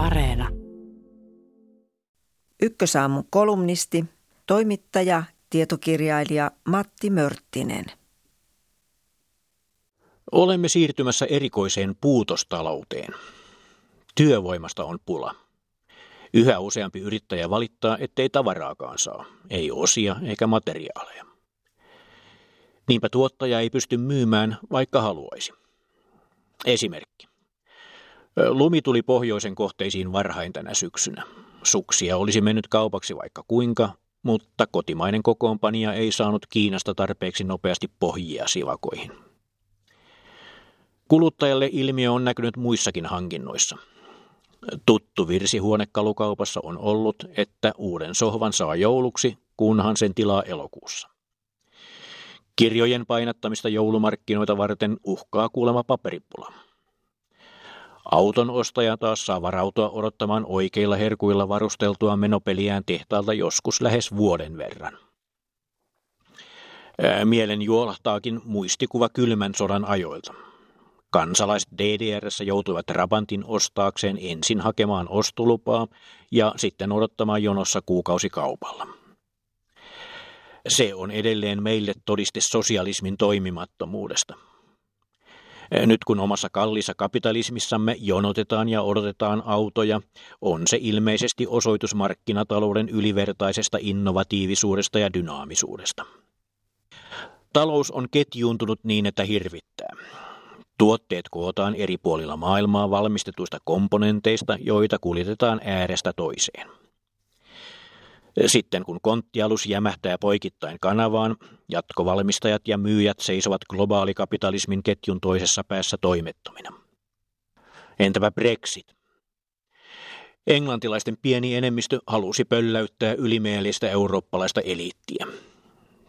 Areena. Ykkösaamun kolumnisti, toimittaja, tietokirjailija Matti Mörttinen. Olemme siirtymässä erikoiseen puutostalouteen. Työvoimasta on pula. Yhä useampi yrittäjä valittaa, ettei tavaraakaan saa, ei osia eikä materiaaleja. Niinpä tuottaja ei pysty myymään, vaikka haluaisi. Esimerkki. Lumi tuli pohjoisen kohteisiin varhain tänä syksynä. Suksia olisi mennyt kaupaksi vaikka kuinka, mutta kotimainen kokoonpanija ei saanut Kiinasta tarpeeksi nopeasti pohjia sivakoihin. Kuluttajalle ilmiö on näkynyt muissakin hankinnoissa. Tuttu virsi huonekalukaupassa on ollut, että uuden sohvan saa jouluksi, kunhan sen tilaa elokuussa. Kirjojen painattamista joulumarkkinoita varten uhkaa kuulema paperipula. Auton ostaja taas saa varautua odottamaan oikeilla herkuilla varusteltua menopeliään tehtaalta joskus lähes vuoden verran. Mielen juolahtaakin muistikuva kylmän sodan ajoilta. Kansalaiset DDRssä joutuivat Trabantin ostaakseen ensin hakemaan ostolupaa ja sitten odottamaan jonossa kuukausikaupalla. Se on edelleen meille todiste sosialismin toimimattomuudesta. Nyt kun omassa kallissa kapitalismissamme jonotetaan ja odotetaan autoja, on se ilmeisesti osoitus markkinatalouden ylivertaisesta innovatiivisuudesta ja dynaamisuudesta. Talous on ketjuuntunut niin, että hirvittää. Tuotteet kootaan eri puolilla maailmaa valmistetuista komponenteista, joita kuljetetaan äärestä toiseen. Sitten kun konttialus jämähtää poikittain kanavaan, jatkovalmistajat ja myyjät seisovat globaalikapitalismin ketjun toisessa päässä toimettomina. Entäpä Brexit? Englantilaisten pieni enemmistö halusi pölläyttää ylimielistä eurooppalaista eliittiä.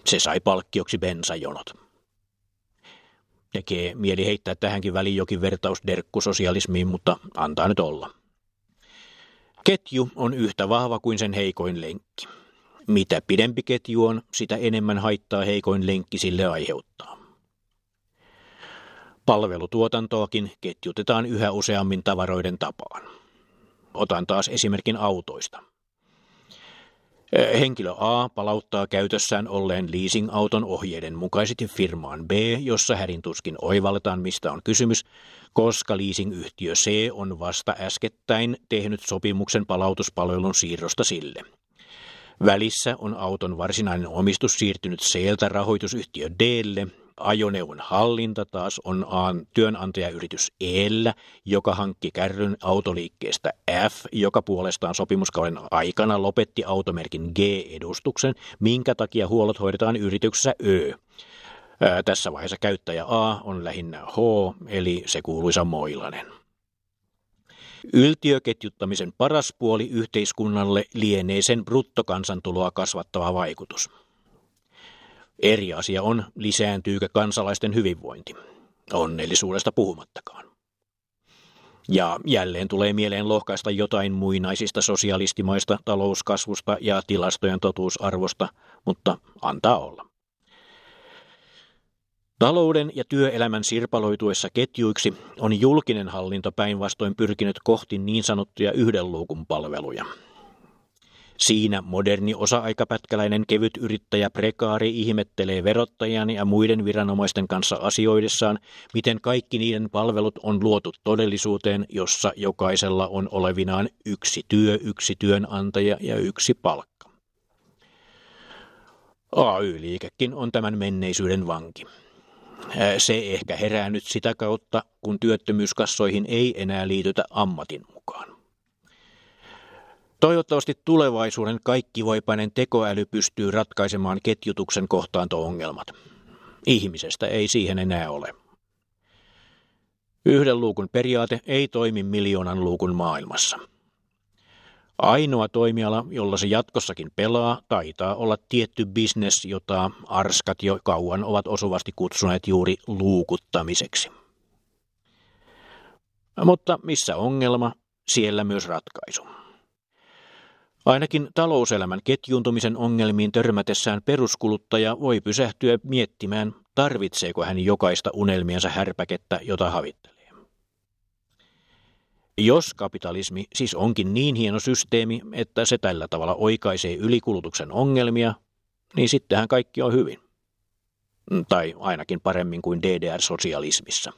Se sai palkkioksi bensajonot. Tekee mieli heittää tähänkin väliin jokin vertaus derkkusosialismiin, mutta antaa nyt olla. Ketju on yhtä vahva kuin sen heikoin lenkki. Mitä pidempi ketju on, sitä enemmän haittaa heikoin lenkki sille aiheuttaa. Palvelutuotantoakin ketjutetaan yhä useammin tavaroiden tapaan. Otan taas esimerkin autoista. Henkilö A palauttaa käytössään olleen leasing-auton ohjeiden mukaisesti firmaan B, jossa härintuskin oivalletaan, mistä on kysymys, koska leasing-yhtiö C on vasta äskettäin tehnyt sopimuksen palautuspalvelun siirrosta sille. Välissä on auton varsinainen omistus siirtynyt Cltä rahoitusyhtiö Dlle, ajoneuvon hallinta taas on A:n työnantajayritys Eellä, joka hankki kärryn autoliikkeestä F, joka puolestaan sopimuskauden aikana lopetti automerkin G-edustuksen, minkä takia huollot hoidetaan yrityksessä Ö. Tässä vaiheessa käyttäjä A on lähinnä H, eli se kuuluisa Moilanen. Yltiöketjuttamisen paras puoli yhteiskunnalle lienee sen bruttokansantuloa kasvattava vaikutus. Eri asia on, lisääntyykö kansalaisten hyvinvointi. Onnellisuudesta puhumattakaan. Ja jälleen tulee mieleen lohkaista jotain muinaisista sosialistimaista talouskasvusta ja tilastojen totuusarvosta, mutta antaa olla. Talouden ja työelämän sirpaloituessa ketjuiksi on julkinen hallinto päinvastoin pyrkinyt kohti niin sanottuja yhden luukun palveluja – Siinä moderni osa-aikapätkäläinen kevyt yrittäjä prekaari ihmettelee verottajan ja muiden viranomaisten kanssa asioidessaan, miten kaikki niiden palvelut on luotu todellisuuteen, jossa jokaisella on olevinaan yksi työ, yksi työnantaja ja yksi palkka. AY-liikekin on tämän menneisyyden vanki. Se ehkä herää nyt sitä kautta, kun työttömyyskassoihin ei enää liitytä ammatin mukaan. Toivottavasti tulevaisuuden kaikkivoipainen tekoäly pystyy ratkaisemaan ketjutuksen kohtaanto-ongelmat. Ihmisestä ei siihen enää ole. Yhden luukun periaate ei toimi miljoonan luukun maailmassa. Ainoa toimiala, jolla se jatkossakin pelaa, taitaa olla tietty bisnes, jota arskat jo kauan ovat osuvasti kutsuneet juuri luukuttamiseksi. Mutta missä ongelma, siellä myös ratkaisu. Ainakin talouselämän ketjuuntumisen ongelmiin törmätessään peruskuluttaja voi pysähtyä miettimään, tarvitseeko hän jokaista unelmiensa härpäkettä, jota havittelee. Jos kapitalismi siis onkin niin hieno systeemi, että se tällä tavalla oikaisee ylikulutuksen ongelmia, niin sittenhän kaikki on hyvin. Tai ainakin paremmin kuin DDR-sosialismissa.